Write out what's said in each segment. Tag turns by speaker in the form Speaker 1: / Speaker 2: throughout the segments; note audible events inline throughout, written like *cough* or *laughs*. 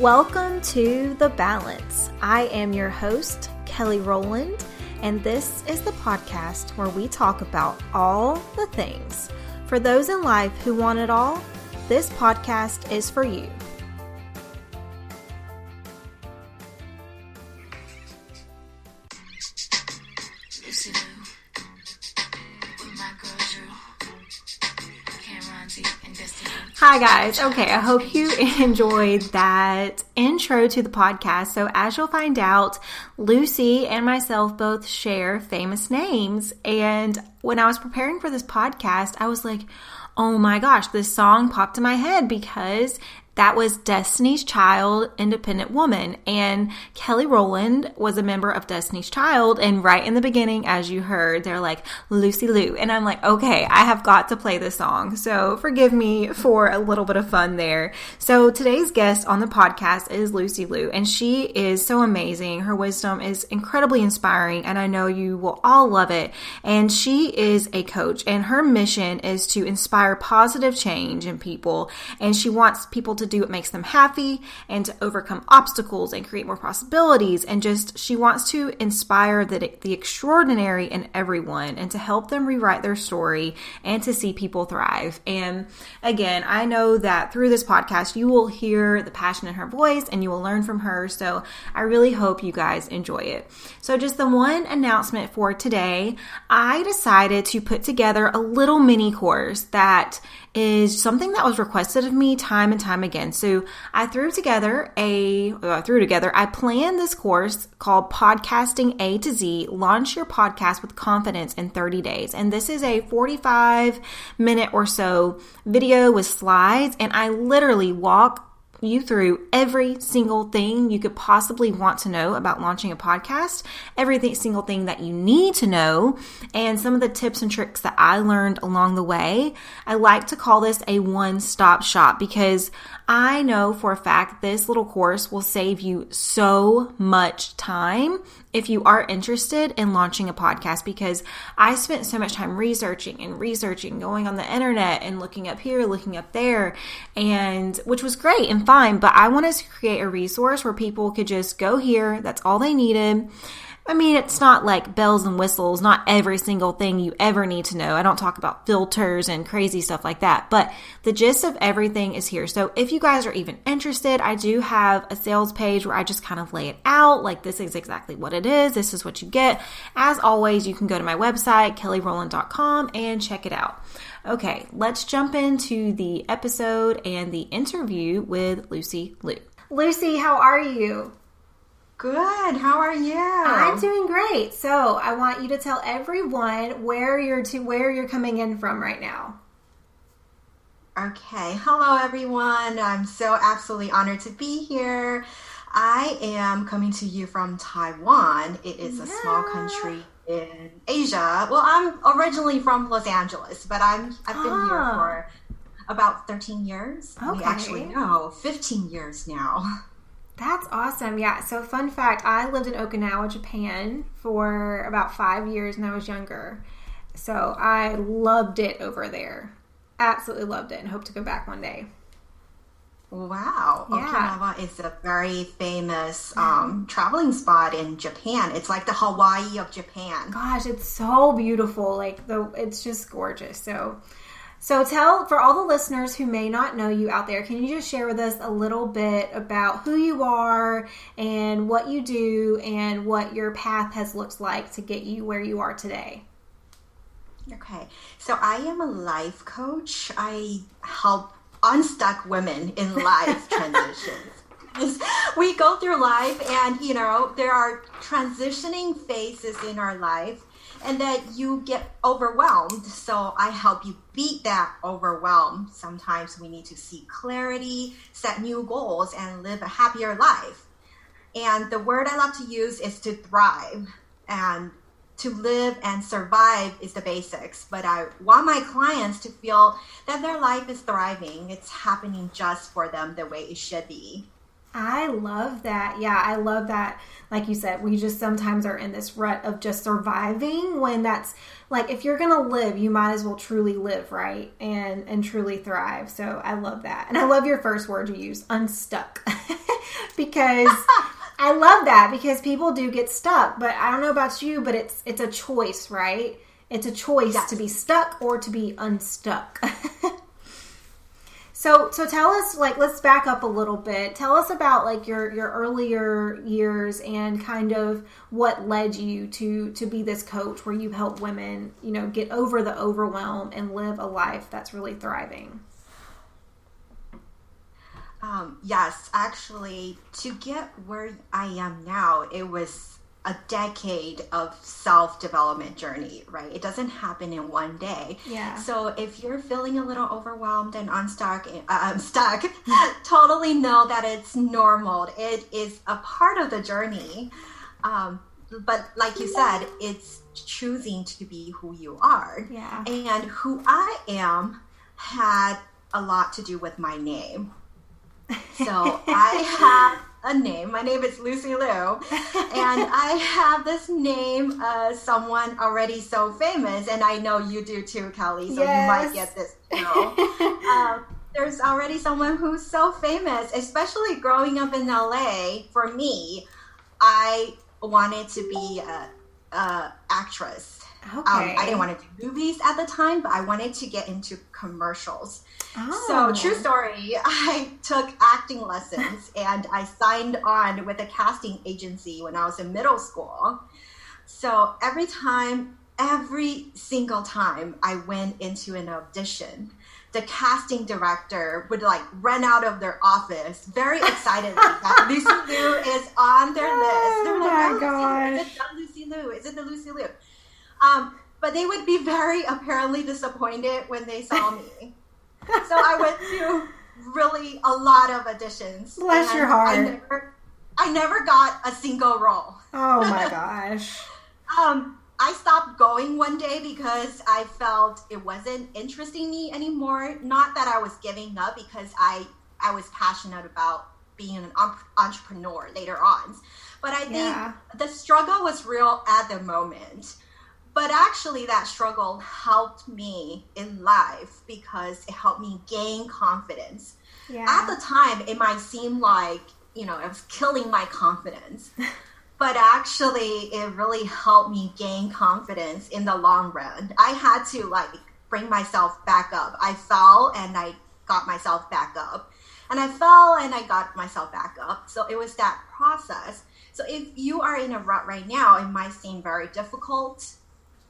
Speaker 1: Welcome to The Balance. I am your host, Kelly Rowland, and this is the podcast where we talk about all the things. For those in life who want it all, this podcast is for you. Hi, guys. Okay, I hope you *laughs* enjoyed that intro to the podcast. So, as you'll find out, Lucy and myself both share famous names. And when I was preparing for this podcast, I was like, oh my gosh, this song popped in my head because that was Destiny's Child, Independent Woman. And Kelly Rowland was a member of Destiny's Child. And right in the beginning, as you heard, they're like, Lucy Liu. And I'm like, okay, I have got to play this song. So forgive me for a little bit of fun there. So today's guest on the podcast is Lucy Liu. And she is so amazing. Her wisdom is incredibly inspiring. And I know you will all love it. And she is a coach. And her mission is to inspire positive change in people. And she wants people to to do what makes them happy and to overcome obstacles and create more possibilities. And just, she wants to inspire the, the extraordinary in everyone and to help them rewrite their story and to see people thrive. And again, I know that through this podcast, you will hear the passion in her voice and you will learn from her. So I really hope you guys enjoy it. So, just the one announcement for today, I decided to put together a little mini course that is something that was requested of me time and time again. So I threw together a, I threw together, I planned this course called Podcasting A to Z, Launch Your Podcast with Confidence in 30 Days. And this is a 45 minute or so video with slides. And I literally walk you through every single thing you could possibly want to know about launching a podcast, every single thing that you need to know, and some of the tips and tricks that I learned along the way. I like to call this a one stop shop because I know for a fact this little course will save you so much time if you are interested in launching a podcast because I spent so much time researching and researching, going on the internet and looking up here, looking up there, and which was great and fine. But I wanted to create a resource where people could just go here, that's all they needed I mean, it's not like bells and whistles, not every single thing you ever need to know. I don't talk about filters and crazy stuff like that, but the gist of everything is here. So if you guys are even interested, I do have a sales page where I just kind of lay it out like this is exactly what it is. This is what you get. As always, you can go to my website, kellyrowland.com and check it out. Okay, let's jump into the episode and the interview with Lucy Liu. Lucy, how are you?
Speaker 2: Good. How are you?
Speaker 1: I'm doing great. So I want you to tell everyone where you're to where you're coming in from right now.
Speaker 2: Okay. Hello, everyone. I'm so absolutely honored to be here. I am coming to you from Taiwan. It is a small country in Asia. Well, I'm originally from Los Angeles, but I'm I've been ah. here for about 13 years. Okay. We actually no, 15 years now. *laughs*
Speaker 1: That's awesome. Yeah. So, fun fact I lived in Okinawa, Japan for about five years when I was younger. So, I loved it over there. Absolutely loved it and hope to go back one day.
Speaker 2: Wow. Yeah. Okinawa is a very famous um, traveling spot in Japan. It's like the Hawaii of Japan.
Speaker 1: Gosh, it's so beautiful. Like, the it's just gorgeous. So, so tell for all the listeners who may not know you out there, can you just share with us a little bit about who you are and what you do and what your path has looked like to get you where you are today?
Speaker 2: Okay. So I am a life coach. I help unstuck women in life *laughs* transitions. we go through life and you know there are transitioning phases in our life and that you get overwhelmed. So I help you beat that overwhelm. Sometimes we need to seek clarity, set new goals, and live a happier life. And the word I love to use is to thrive. And to live and survive is the basics, but I want my clients to feel that their life is thriving. It's happening just for them the way it should be.
Speaker 1: I love that. Yeah, I love that. Like you said, we just sometimes are in this rut of just surviving when that's like if you're gonna live, you might as well truly live, right? And and truly thrive. So I love that. And I love your first word you use, unstuck. *laughs* because *laughs* I love that because people do get stuck. But I don't know about you, but it's it's a choice, right? It's a choice yes. to be stuck or to be unstuck. *laughs* So, so tell us, like, let's back up a little bit. Tell us about like your your earlier years and kind of what led you to to be this coach, where you help women, you know, get over the overwhelm and live a life that's really thriving.
Speaker 2: Um, yes, actually, to get where I am now, it was a decade of self development journey, right? It doesn't happen in one day.
Speaker 1: Yeah.
Speaker 2: So if you're feeling a little overwhelmed and unstuck, uh, stuck, *laughs* totally know that it's normal. It is a part of the journey. Um, but like you said, it's choosing to be who you are.
Speaker 1: Yeah.
Speaker 2: And who I am had a lot to do with my name. *laughs* So I have a name. My name is Lucy Liu, *laughs* and I have this name as someone already so famous, and I know you do too, Kelly. So yes. you might get this. um, *laughs* there's already someone who's so famous, especially growing up in LA. For me, I wanted to be a, a actress.
Speaker 1: Okay. Um,
Speaker 2: I didn't want to do movies at the time, but I wanted to get into commercials. Oh. So, true story, *laughs* I took acting lessons *laughs* and I signed on with a casting agency when I was in middle school. So, every time, every single time I went into an audition, the casting director would like run out of their office very excited *laughs* that Lucy Liu is on their list.
Speaker 1: They're like, oh, my
Speaker 2: is it Lucy Liu? Is it the Lucy Liu? Um, but they would be very apparently disappointed when they saw me. *laughs* so I went to really a lot of auditions.
Speaker 1: Bless your heart.
Speaker 2: I never, I never got a single role.
Speaker 1: Oh my *laughs* gosh.
Speaker 2: um, I stopped going one day because I felt it wasn't interesting me anymore. Not that I was giving up because I I was passionate about being an entrepreneur later on. But I think yeah. the struggle was real at the moment. But actually, that struggle helped me in life because it helped me gain confidence. Yeah. At the time, it might seem like, you know, it was killing my confidence. *laughs* but actually, it really helped me gain confidence in the long run. I had to, like, bring myself back up. I fell and I got myself back up. And I fell and I got myself back up. So it was that process. So if you are in a rut right now, it might seem very difficult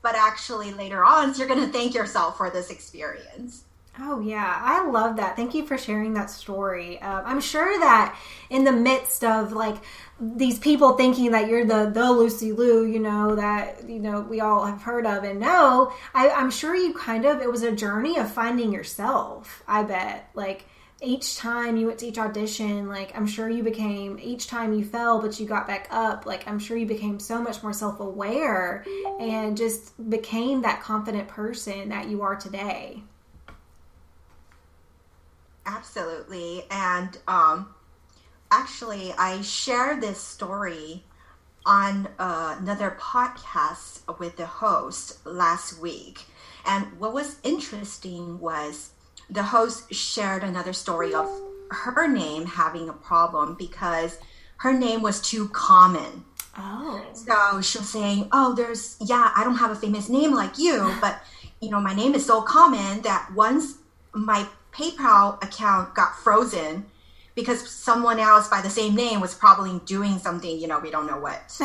Speaker 2: but actually later on you're going to thank yourself for this experience
Speaker 1: Oh yeah, I love that. Thank you for sharing that story. Um, I'm sure that in the midst of like these people thinking that you're the the Lucy Liu, you know that you know we all have heard of and know, I, I'm sure you kind of it was a journey of finding yourself. I bet like each time you went to each audition, like I'm sure you became each time you fell, but you got back up. Like I'm sure you became so much more self aware and just became that confident person that you are today.
Speaker 2: Absolutely, and um, actually, I shared this story on uh, another podcast with the host last week. And what was interesting was the host shared another story of her name having a problem because her name was too common.
Speaker 1: Oh.
Speaker 2: So she was saying, Oh, there's, yeah, I don't have a famous name like you, *laughs* but, you know, my name is so common that once my PayPal account got frozen because someone else by the same name was probably doing something, you know, we don't know what.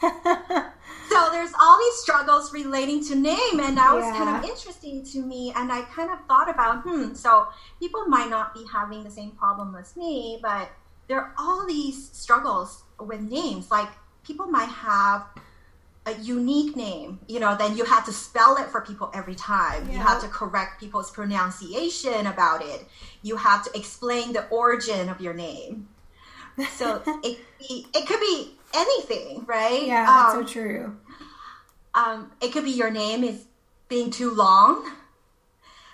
Speaker 2: *laughs* so there's all these struggles relating to name and that was kind of interesting to me and i kind of thought about hmm so people might not be having the same problem as me but there are all these struggles with names. Like people might have a unique name you know then you have to spell it for people every time. Yeah. you have to correct people's pronunciation about it. You have to explain the origin of your name. So *laughs* it, it be anything, right?
Speaker 1: Yeah, that's um, so true.
Speaker 2: Um, it could be your name is being too long.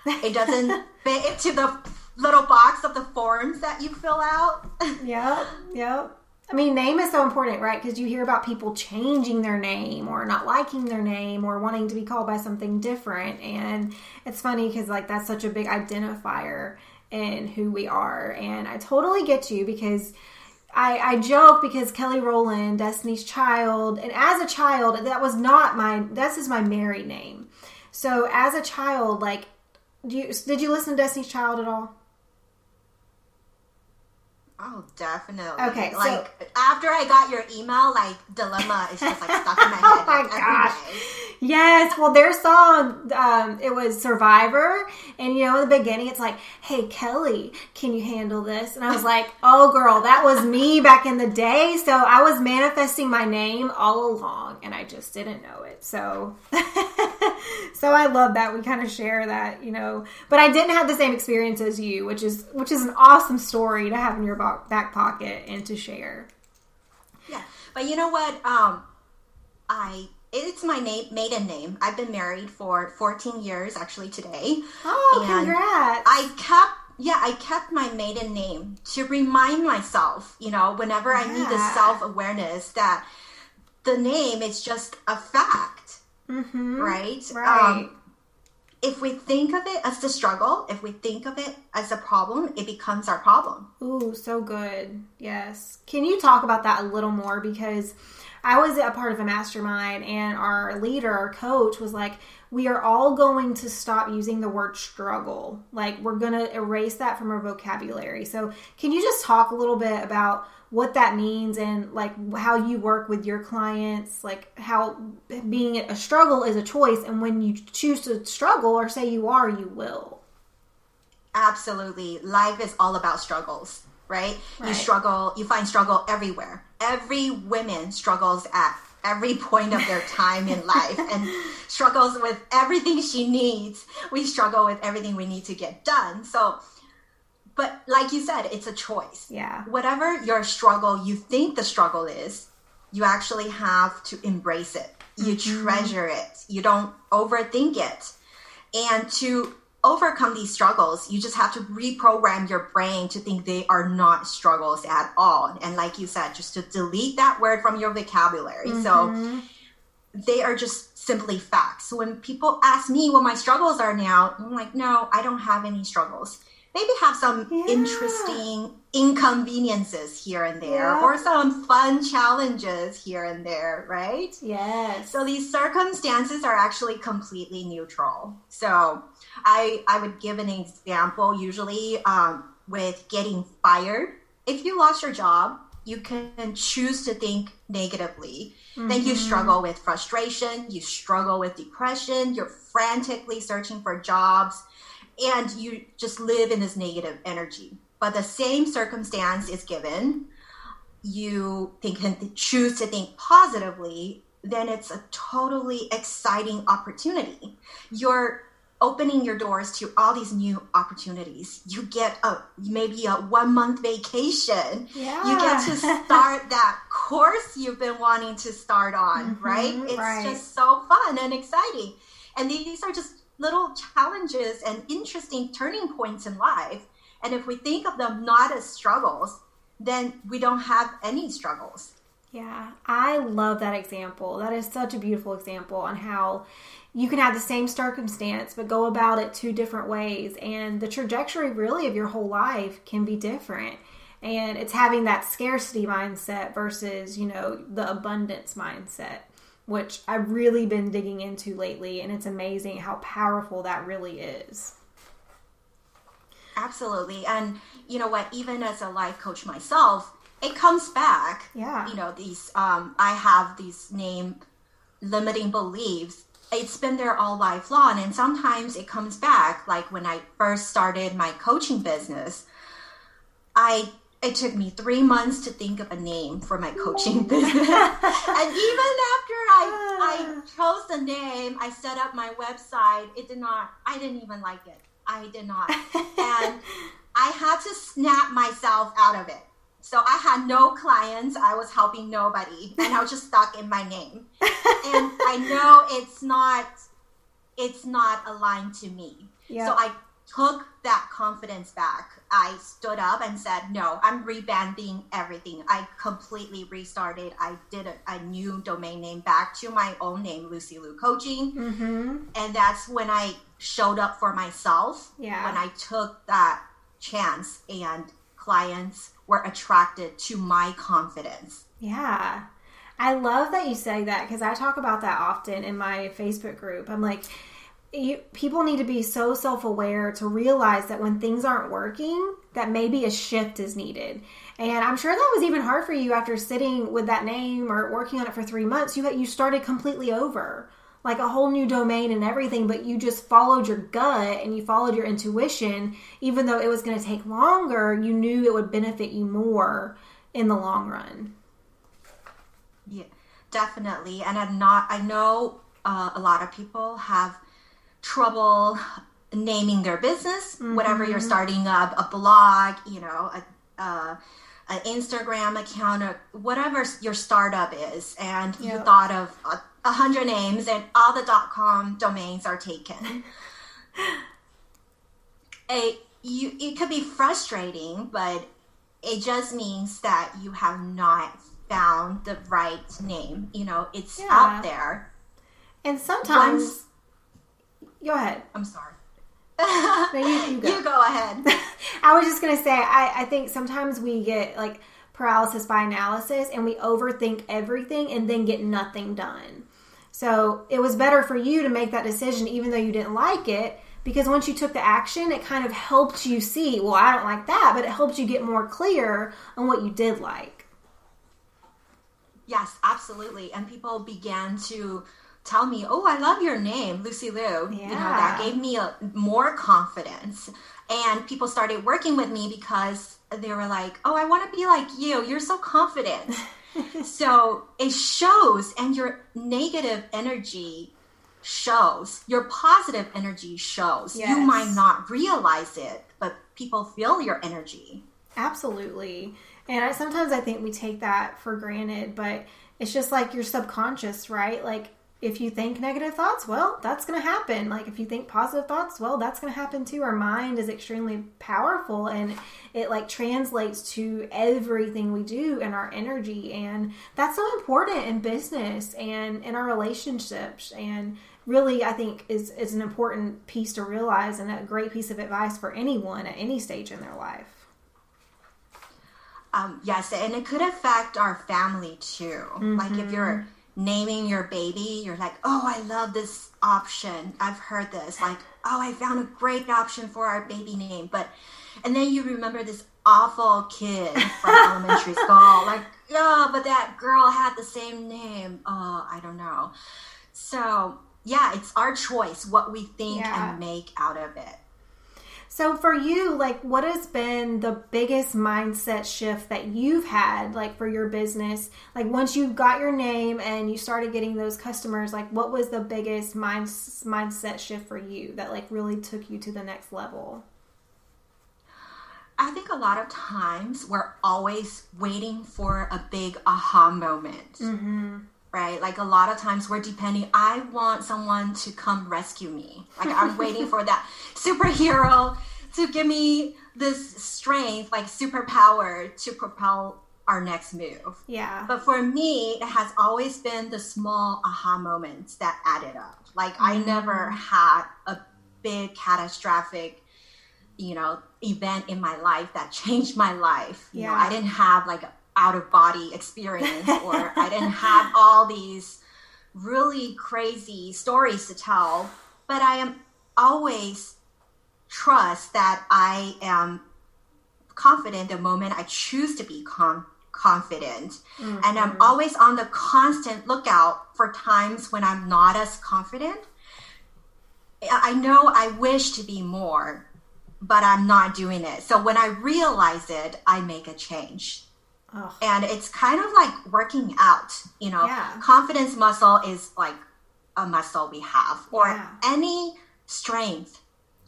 Speaker 2: It doesn't *laughs* fit into the little box of the forms that you fill out. *laughs*
Speaker 1: yep, yep. I mean, name is so important, right? Because you hear about people changing their name or not liking their name or wanting to be called by something different. And it's funny because, like, that's such a big identifier in who we are. And I totally get you because I, I joke because Kelly Rowland, Destiny's Child, and as a child, that was not my, this is my married name. So as a child, like, you, did you listen to Destiny's Child at all?
Speaker 2: Oh, definitely.
Speaker 1: Okay, so-
Speaker 2: like after I got your email, like dilemma is just like stuck in my *laughs* head.
Speaker 1: Oh my
Speaker 2: like,
Speaker 1: gosh. Yes, well, their song, um, it was Survivor, and you know, in the beginning, it's like, "Hey Kelly, can you handle this?" And I was like, *laughs* "Oh, girl, that was me back in the day." So I was manifesting my name all along, and I just didn't know it. So, *laughs* so I love that we kind of share that, you know. But I didn't have the same experience as you, which is which is an awesome story to have in your back pocket and to share.
Speaker 2: Yeah, but you know what? Um, I it's my name, maiden name. I've been married for 14 years, actually today.
Speaker 1: Oh,
Speaker 2: And
Speaker 1: congrats!
Speaker 2: I kept yeah, I kept my maiden name to remind myself, you know, whenever I need the self awareness that the name is just a fact,
Speaker 1: mm-hmm.
Speaker 2: right?
Speaker 1: Right.
Speaker 2: if we think of it as the struggle, if we think of it as a problem, it becomes our problem.
Speaker 1: Ooh, so good. Yes. Can you talk about that a little more? Because I was a part of a mastermind, and our leader, our coach, was like, We are all going to stop using the word struggle. Like, we're going to erase that from our vocabulary. So, can you just talk a little bit about what that means and like how you work with your clients? Like, how being a struggle is a choice, and when you choose to struggle or say you are, you will.
Speaker 2: Absolutely. Life is all about struggles, right? You struggle, you find struggle everywhere. Every woman struggles at every point of their time in life and struggles with everything she needs. We struggle with everything we need to get done. So, but like you said, it's a choice.
Speaker 1: Yeah.
Speaker 2: Whatever your struggle you think the struggle is, you actually have to embrace it. You mm-hmm. treasure it. You don't overthink it. And to overcome these struggles, you just have to reprogram your brain to think they are not struggles at all. And like you said, just to delete that word from your vocabulary. So mm-hmm. they are just simply facts. So when people ask me what my struggles are now, I'm like, no, I don't have any struggles. Maybe have some
Speaker 1: Yeah.
Speaker 2: interesting inconveniences here and there,
Speaker 1: Yeah.
Speaker 2: or some fun challenges here and there, right?
Speaker 1: Yes.
Speaker 2: So these circumstances are actually completely neutral. So I I would give an example usually um, with getting fired. If you lost your job, you can choose to think negatively. Then you struggle with frustration, you struggle with depression, you're frantically searching for jobs, and you just live in this negative energy. But the same circumstance is given, you think can choose to think positively, then it's a totally exciting opportunity. You're opening your doors to all these new opportunities. You get a maybe a one month vacation.
Speaker 1: Yeah.
Speaker 2: You get to *laughs* start that course you've been wanting to start on, mm-hmm, right? It's
Speaker 1: right.
Speaker 2: just so fun and exciting. And these are just little challenges and interesting turning points in life. And if we think of them not as struggles, then we don't have any struggles.
Speaker 1: Yeah, I love that example. That is such a beautiful example on how you can have the same circumstance but go about it two different ways and the trajectory really of your whole life can be different. And it's having that scarcity mindset versus, you know, the abundance mindset, which I've really been digging into lately and it's amazing how powerful that really is.
Speaker 2: Absolutely. And you know what, even as a life coach myself, it comes back.
Speaker 1: Yeah.
Speaker 2: You know, these um I have these name limiting beliefs. It's been there all life long and sometimes it comes back like when I first started my coaching business. I it took me three months to think of a name for my coaching *laughs* business. and even after I I *sighs* chose the name, I set up my website, it did not I didn't even like it. I did not. and *laughs* I had to snap myself out of it. So I had no clients, I was helping nobody, and I was just stuck in my name. And I know it's not it's not aligned to me.
Speaker 1: Yeah.
Speaker 2: So I took that confidence back. I stood up and said, "No, I'm rebranding everything. I completely restarted. I did a, a new domain name back to my own name, Lucy Liu Coaching,
Speaker 1: Mm-hmm.
Speaker 2: and that's when I showed up for myself.
Speaker 1: Yeah.
Speaker 2: When I took that chance, and clients were attracted to my confidence.
Speaker 1: Yeah. I love that you say that because I talk about that often in my Facebook group. I'm like, you, people need to be so self-aware to realize that when things aren't working, that maybe a shift is needed. And I'm sure that was even hard for you after sitting with that name or working on it for three months. You you started completely over, like a whole new domain and everything, but you just followed your gut and you followed your intuition, even though it was going to take longer. You knew it would benefit you more in the long run.
Speaker 2: Yeah, definitely. And I'm not. I know uh, a lot of people have trouble naming their business. Whatever you're starting up, a blog, you know, a, uh, an Instagram account, or whatever your startup is, and you thought of a, a hundred names, and all the dot .com domains are taken. *laughs* a you it could be frustrating, but it just means that you have not found the right name. You know, it's
Speaker 1: Yeah.
Speaker 2: out there.
Speaker 1: And sometimes,
Speaker 2: Once-
Speaker 1: go ahead.
Speaker 2: I'm sorry. *laughs*
Speaker 1: No, you, you go.
Speaker 2: You go ahead. *laughs*
Speaker 1: I was just gonna say, I, I think sometimes we get like paralysis by analysis, and we overthink everything, and then get nothing done. So it was better for you to make that decision, even though you didn't like it, because once you took the action, it kind of helped you see. Well, I don't like that, but it helped you get more clear on what you did like.
Speaker 2: Yes, absolutely. And people began to tell me, "Oh, I love your name, Lucy Liu." You know, that gave me a, more confidence. And people started working with me because they were like, "Oh, I want to be like you. You're so confident." *laughs* so it shows, and your negative energy shows. Your positive energy shows. You might not realize it, but people feel your energy.
Speaker 1: Absolutely. And I, sometimes I think we take that for granted, but it's just like your subconscious, right? Like if you think negative thoughts, well, that's going to happen. Like if you think positive thoughts, well, that's going to happen too. Our mind is extremely powerful and it like translates to everything we do and our energy. And that's so important in business and in our relationships. And really, I think is, is an important piece to realize and a great piece of advice for anyone at any stage in their life.
Speaker 2: Um, yes, and it could affect our family too. Like if you're naming your baby, you're like, oh, I love this option. I've heard this. Like, oh, I found a great option for our baby name. But, and then you remember this awful kid from *laughs* elementary school. Like, oh, but that girl had the same name. Oh, I don't know. So, yeah, it's our choice what we think
Speaker 1: Yeah.
Speaker 2: and make out of it.
Speaker 1: So for you, like what has been the biggest mindset shift that you've had like for your business? Like once you got your name and you started getting those customers, like what was the biggest mind, mindset shift for you that like really took you to the next level?
Speaker 2: I think a lot of times we're always waiting for a big aha moment. Mm-hmm. Right? Like a lot of times we're depending, I want someone to come rescue me. Like I'm *laughs* waiting for that superhero to give me this strength, like superpower to propel our next move.
Speaker 1: Yeah.
Speaker 2: But for me, it has always been the small aha moments that added up. Like I mm-hmm. never had a big catastrophic, you know, event in my life that *laughs* changed my life. You know,
Speaker 1: Yeah.
Speaker 2: I didn't have like out of body experience *laughs* or I didn't have all these really crazy stories to tell, but I am always trust that I am confident the moment I choose to be con- confident. Mm-hmm. And I'm always on the constant lookout for times when I'm not as confident. I know I wish to be more, but I'm not doing it. So when I realize it, I make a change.
Speaker 1: Ugh.
Speaker 2: And it's kind of like working out, you know,
Speaker 1: Yeah.
Speaker 2: confidence muscle is like a muscle we have, or
Speaker 1: Yeah.
Speaker 2: any strength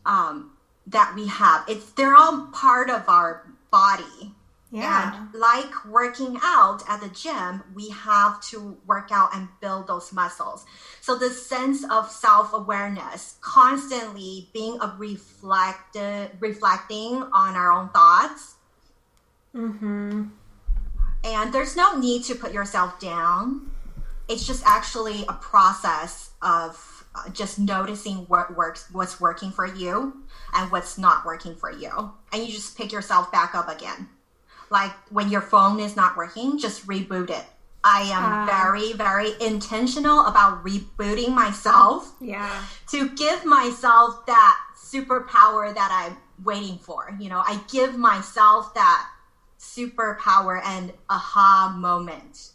Speaker 2: um, that we have. It's they're all part of our body.
Speaker 1: Yeah.
Speaker 2: And like working out at the gym, we have to work out and build those muscles. So the sense of self-awareness, constantly being a reflected, reflecting on our own thoughts.
Speaker 1: Mm-hmm.
Speaker 2: And there's no need to put yourself down. It's just actually a process of uh, just noticing what works, what's working for you, and what's not working for you. And you just pick yourself back up again like when your phone is not working, just reboot it. I am uh, very, very intentional about rebooting myself.
Speaker 1: Yeah.
Speaker 2: To give myself that superpower that I'm waiting for. You know, I give myself that superpower and aha moment.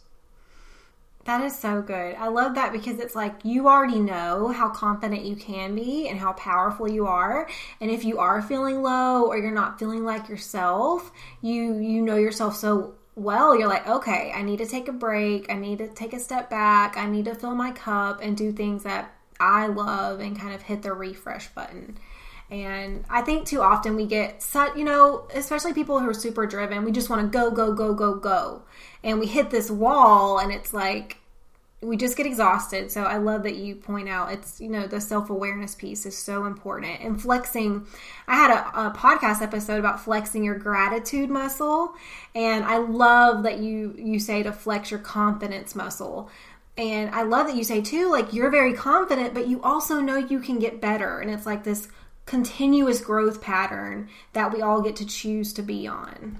Speaker 1: That is so good. I love that because it's like you already know how confident you can be and how powerful you are. And if you are feeling low or you're not feeling like yourself, you you know yourself so well. You're like, "Okay, I need to take a break. I need to take a step back. I need to fill my cup and do things that I love and kind of hit the refresh button." And I think too often we get set, you know, especially people who are super driven, we just want to go, go, go, go, go. And we hit this wall and it's like, we just get exhausted. So I love that you point out it's, you know, the self awareness piece is so important. And flexing, I had a, a, podcast episode about flexing your gratitude muscle. And I love that you, you say to flex your confidence muscle. And I love that you say too, like you're very confident, but you also know you can get better. And it's like this continuous growth pattern that we all get to choose to be on.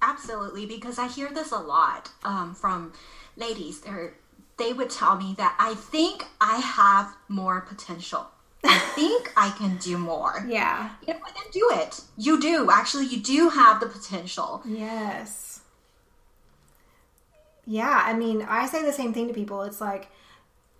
Speaker 2: Absolutely, because I hear this a lot um, from ladies. They're, they would tell me that I think I have more potential. I *laughs* think I can do more.
Speaker 1: Yeah.
Speaker 2: You know, then do it. You do. Actually, you do have the potential.
Speaker 1: Yes. Yeah, I mean, I say the same thing to people. It's like,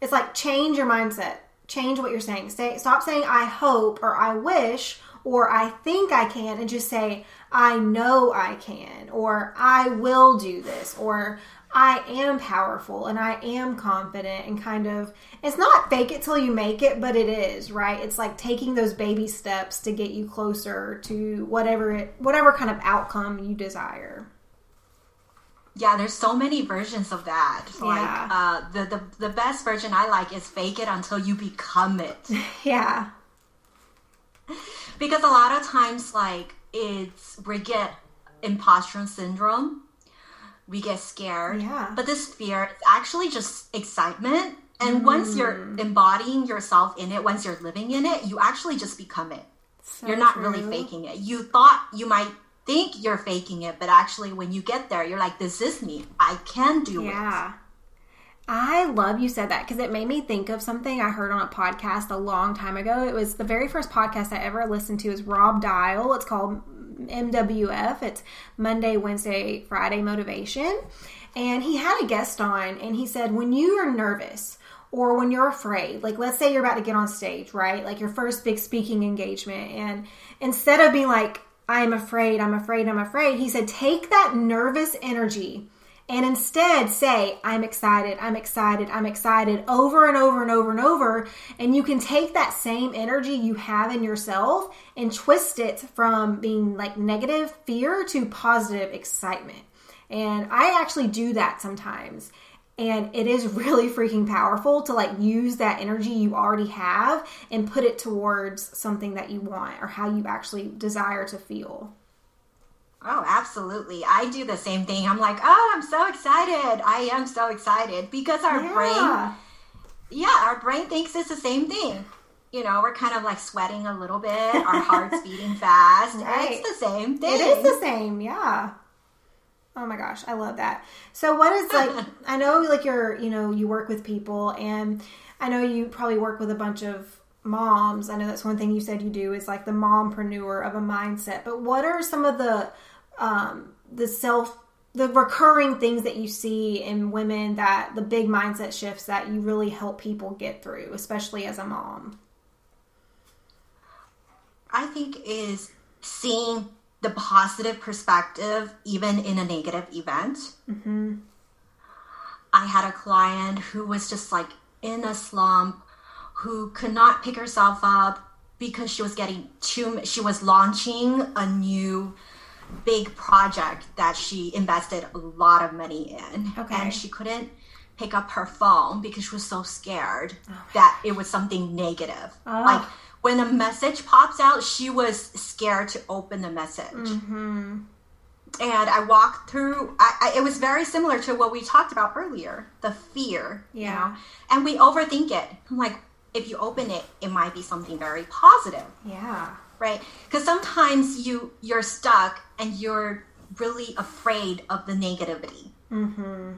Speaker 1: it's like change your mindset change what you're saying. Say, stop saying I hope or I wish or I think I can and just say I know I can or I will do this or I am powerful and I am confident and kind of it's not fake it till you make it, but it is, right? It's like taking those baby steps to get you closer to whatever it whatever kind of outcome you desire
Speaker 2: yeah there's so many versions of that. Like yeah. uh, the, the the best version i like is fake it until you become it. *laughs*
Speaker 1: Yeah.
Speaker 2: Because a lot of times like it's we get imposter syndrome. We get scared.
Speaker 1: Yeah.
Speaker 2: But this fear is actually just excitement. And mm. once you're embodying yourself in it once you're living in it you actually just become it. So you're not true. really faking it. You thought you might think you're faking it, but actually, when you get there, you're like, this is me. I can do
Speaker 1: yeah.
Speaker 2: it.
Speaker 1: Yeah. I love you said that because it made me think of something I heard on a podcast a long time ago. It was the very first podcast I ever listened to is Rob Dial. It's called MWF. It's Monday, Wednesday, Friday Motivation. And he had a guest on and he said, when you are nervous, or when you're afraid, like let's say you're about to get on stage, right? Like your first big speaking engagement. And instead of being like, I am afraid, I'm afraid, I'm afraid. He said, take that nervous energy and instead say, I'm excited, I'm excited, I'm excited over and over and over and over. And you can take that same energy you have in yourself and twist it from being like negative fear to positive excitement. And I actually do that sometimes and it is really freaking powerful to like use that energy you already have and put it towards something that you want or how you actually desire to feel
Speaker 2: Oh, absolutely. I do the same thing. I'm like, oh, I'm so excited. I am so excited because our yeah. brain, yeah, our brain thinks it's the same thing. You know, we're kind of like sweating a little bit, our heart's *laughs* beating fast. Right. It's the same thing.
Speaker 1: It is the same, yeah. Oh my gosh, I love that. So what is like *laughs* I know like you're, you know, you work with people and I know you probably work with a bunch of moms. I know that's one thing you said you do is like the mompreneur of a mindset. But what are some of the um the self the recurring things that you see in women that the big mindset shifts that you really help people get through, especially as a mom?
Speaker 2: I think is seeing the positive perspective even in a negative event.
Speaker 1: Mm-hmm.
Speaker 2: I had a client who was just like in a slump, who could not pick herself up because she was getting too. She was launching a new big project that she invested a lot of money in.
Speaker 1: Okay.
Speaker 2: And she couldn't pick up her phone because she was so scared that it was something negative.
Speaker 1: Oh.
Speaker 2: Like when a message pops out, she was scared to open the message.
Speaker 1: Mm-hmm.
Speaker 2: And I walked through, I, I, it was very similar to what we talked about earlier the fear. You
Speaker 1: Yeah.
Speaker 2: know? And we overthink it. I'm like, if you open it, it might be something very positive
Speaker 1: Yeah.
Speaker 2: right because sometimes you you're stuck and you're really afraid of the negativity
Speaker 1: Mm-hmm.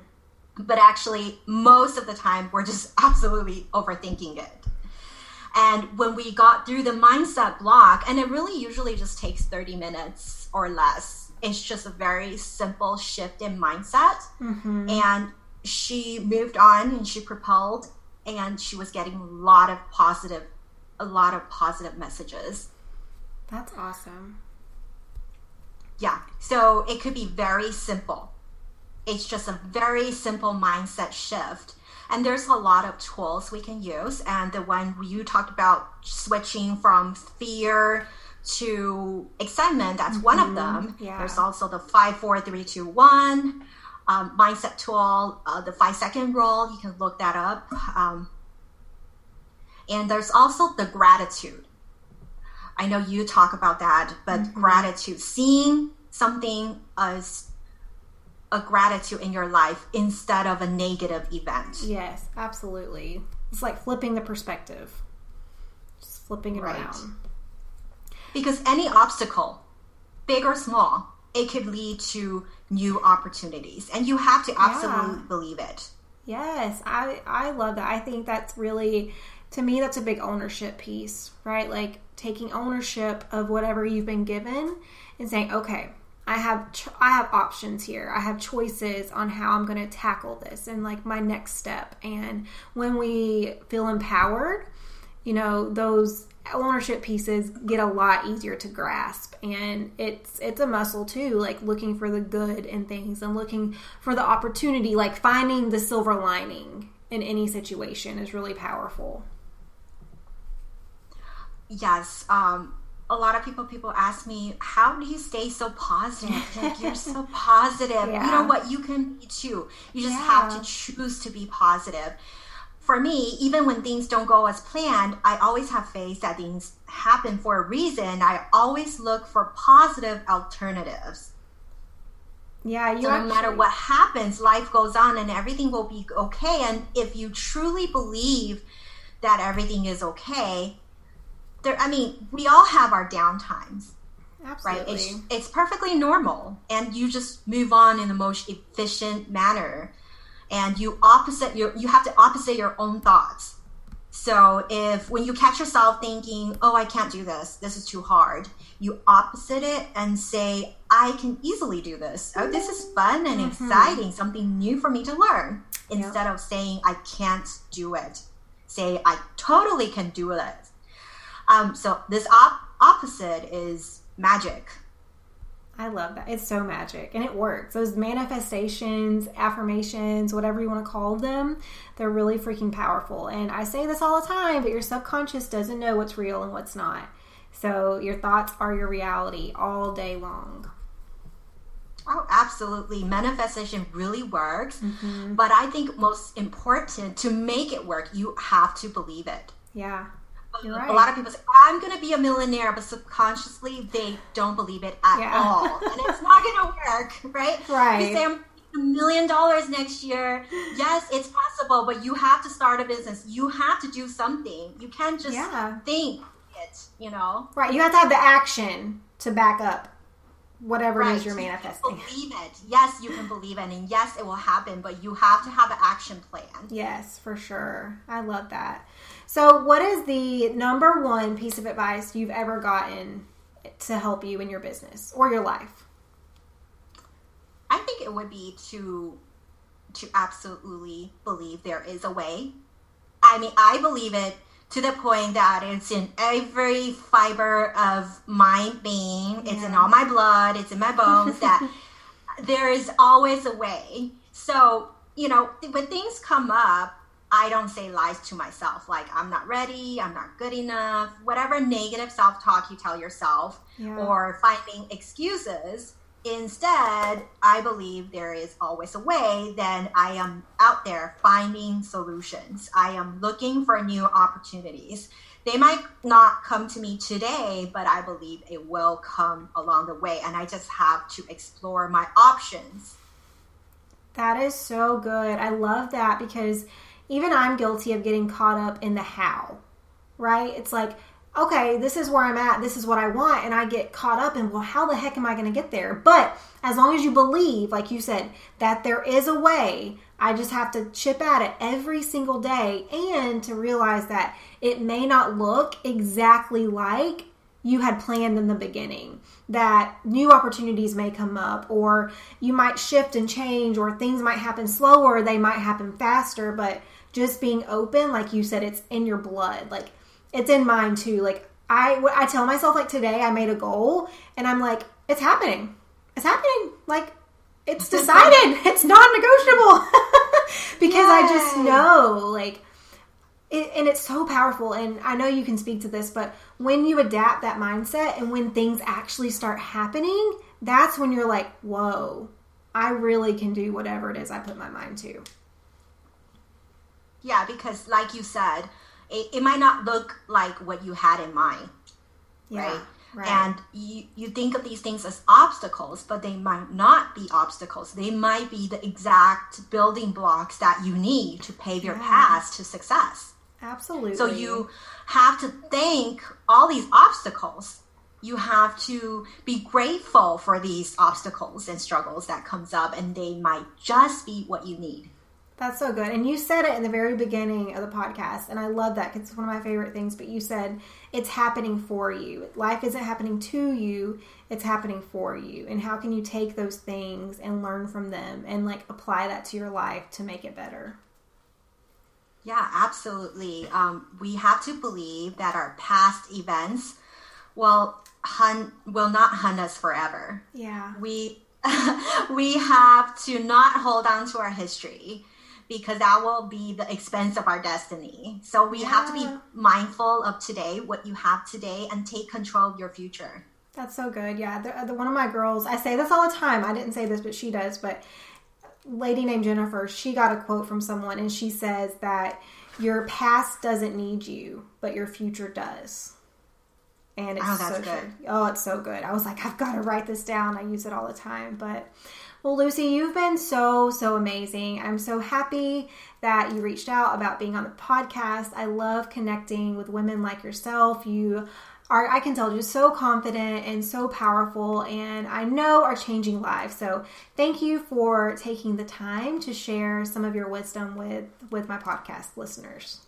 Speaker 2: but actually most of the time we're just *laughs* absolutely overthinking it and when we got through the mindset block and it really usually just takes 30 minutes or less it's just a very simple shift in mindset
Speaker 1: Mm-hmm.
Speaker 2: and she moved on and she propelled and she was getting a lot of positive a lot of positive messages
Speaker 1: That's awesome.
Speaker 2: Yeah. So it could be very simple. It's just a very simple mindset shift. And there's a lot of tools we can use. And the one you talked about switching from fear to excitement, that's one of them.
Speaker 1: Yeah.
Speaker 2: There's also the five, four, three, two, one um, mindset tool, uh, the five second rule. You can look that up. Um, and there's also the gratitude. I know you talk about that, but gratitude, seeing something as a gratitude in your life instead of a negative event.
Speaker 1: Yes, absolutely. It's like flipping the perspective. Just flipping it
Speaker 2: Right.
Speaker 1: around.
Speaker 2: Because any obstacle, big or small, it could lead to new opportunities. And you have to absolutely believe it.
Speaker 1: Yes, I I love that. I think that's really to me that's a big ownership piece, right? Like taking ownership of whatever you've been given and saying, "Okay, I have ch- I have options here. I have choices on how I'm going to tackle this and like my next step." And when we feel empowered, you know, those ownership pieces get a lot easier to grasp and it's it's a muscle too like looking for the good in things and looking for the opportunity like finding the silver lining in any situation is really powerful
Speaker 2: Yes. Um, a lot of people people ask me, how do you stay so positive? *laughs* Like you're so positive. You know what? You can be too. You just have to choose to be positive. For me, even when things don't go as planned, I always have faith that things happen for a reason. I always look for positive alternatives.
Speaker 1: yeah you
Speaker 2: So no matter what happens, life goes on and everything will be okay. And if you truly believe that everything is okay, there I mean, we all have our down times, right? It's it's perfectly normal. And you just move on in the most efficient manner. And you opposite your you have to opposite your own thoughts. So if when you catch yourself thinking, "Oh, I can't do this. This is too hard," you opposite it and say, "I can easily do this. Oh, this is fun and mm-hmm. exciting, something new for me to learn." Instead of saying, "I can't do it," say, "I totally can do it." Um, so this op- opposite is magic.
Speaker 1: I love that. It's so magic and it works. Those manifestations, affirmations, whatever you want to call them, they're really freaking powerful. And I say this all the time, but your subconscious doesn't know what's real and what's not. So your thoughts are your reality all day long.
Speaker 2: Oh, absolutely. Manifestation really works. But I think most important to make it work, you have to believe it.
Speaker 1: Yeah. You're
Speaker 2: A lot of people say, I'm going to be a millionaire, but subconsciously they don't believe it at
Speaker 1: Yeah.
Speaker 2: all. And it's not going to work, right?
Speaker 1: Right.
Speaker 2: You say, I'm a million dollars next year. Yes, it's possible, but you have to start a business. You have to do something. You can't just
Speaker 1: Yeah.
Speaker 2: think it, you know?
Speaker 1: Right. You have to have the action to back up whatever it is
Speaker 2: Right.
Speaker 1: you're
Speaker 2: You
Speaker 1: manifesting.
Speaker 2: Believe it. Yes, you can believe it, and yes, it will happen. But you have to have an action plan.
Speaker 1: Yes, for sure. I love that. So, what is the number one piece of advice you've ever gotten to help you in your business or your life?
Speaker 2: I think it would be to to absolutely believe there is a way. I mean, I believe it to the point that it's in every fiber of my being. It's in all my blood. It's in my bones. that *laughs* there is always a way. So you know, when things come up, I don't say lies to myself like I'm not ready, I'm not good enough, whatever negative self talk you tell yourself
Speaker 1: Yeah.
Speaker 2: or finding excuses. Instead, I believe there is always a way. Then I am out there finding solutions. I am looking for new opportunities. They might not come to me today, but I believe it will come along the way. And I just have to explore my options.
Speaker 1: That is so good. I love that because even I'm guilty of getting caught up in the how, right? It's like, okay, this is where I'm at, this is what I want, and I get caught up in, well, how the heck am I going to get there? But as long as you believe, like you said, that there is a way, I just have to chip at it every single day and to realize that it may not look exactly like you had planned in the beginning. That new opportunities may come up, or you might shift and change, or things might happen slower, they might happen faster, but just being open, like you said, it's in your blood. Like it's in mine too. Like I, I tell myself like today I made a goal and I'm like, it's happening. It's happening. Like it's *laughs* decided. *laughs* it's non-negotiable *laughs* because Yay. I just know like it, and it's so powerful and i know you can speak to this but when you adapt that mindset and when things actually start happening that's when you're like whoa i really can do whatever it is i put my mind to
Speaker 2: yeah, because like you said, it, it might not look like what you had in mind. Yeah, right? right? And you, you think of these things as obstacles, but they might not be obstacles. They might be the exact building blocks that you need to pave your yeah. path to success.
Speaker 1: Absolutely.
Speaker 2: So you have to thank all these obstacles you have to be grateful for these obstacles and struggles that comes up and they might just be what you need
Speaker 1: that's so good. And you said it in the very beginning of the podcast, and I love that because it's one of my favorite things. But you said it's happening for you. Life isn't happening to you, it's happening for you. And how can you take those things and learn from them and like apply that to your life to make it better?
Speaker 2: Yeah, absolutely. Um, we have to believe that our past events will hunt will not hunt us forever.
Speaker 1: Yeah.
Speaker 2: We *laughs* we have to not hold on to our history because that will be the expense of our destiny. So we yeah. have to be mindful of today, what you have today, and take control of your future.
Speaker 1: That's so good. Yeah, the, the, one of my girls, I say this all the time. I didn't say this, but she does. But lady named Jennifer, she got a quote from someone, and she says that your past doesn't need you, but your future does. And it's oh, so good. True. Oh, it's so good. I was like, I've got to write this down. I use it all the time, but well, Lucy, you've been so, so amazing. I'm so happy that you reached out about being on the podcast. I love connecting with women like yourself. You are, I can tell, just so confident and so powerful, and I know are changing lives. So, thank you for taking the time to share some of your wisdom with with my podcast listeners.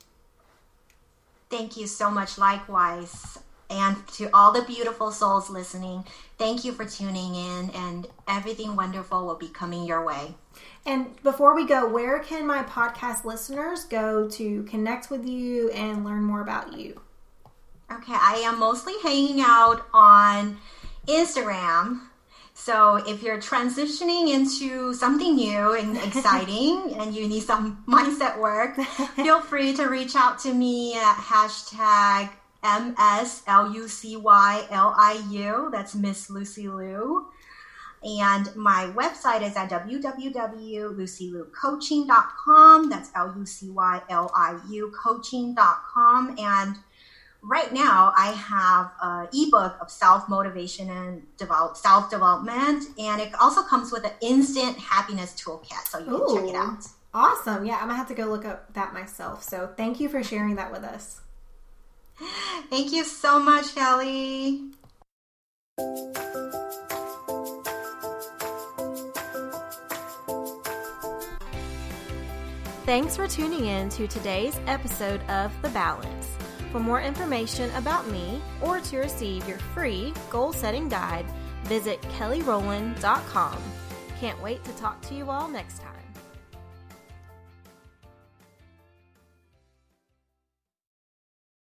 Speaker 2: Thank you so much. Likewise and to all the beautiful souls listening, thank you for tuning in, and everything wonderful will be coming your way.
Speaker 1: And before we go, where can my podcast listeners go to connect with you and learn more about you?
Speaker 2: Okay, I am mostly hanging out on Instagram. So if you're transitioning into something new and *laughs* exciting and you need some *laughs* mindset work, feel free to reach out to me at hashtag M S L U C Y L I U. That's Miss Lucy Liu. And my website is at www.lucyliucoaching.com. That's L U C Y L I U coaching.com. And right now I have an ebook of self motivation and develop, self development. And it also comes with an instant happiness toolkit. So you can Ooh, check it out.
Speaker 1: Awesome. Yeah, I'm going to have to go look up that myself. So thank you for sharing that with us. *laughs*
Speaker 2: Thank you so much, Kelly.
Speaker 1: Thanks for tuning in to today's episode of The Balance. For more information about me or to receive your free goal setting guide, visit kellyrowland.com. Can't wait to talk to you all next time.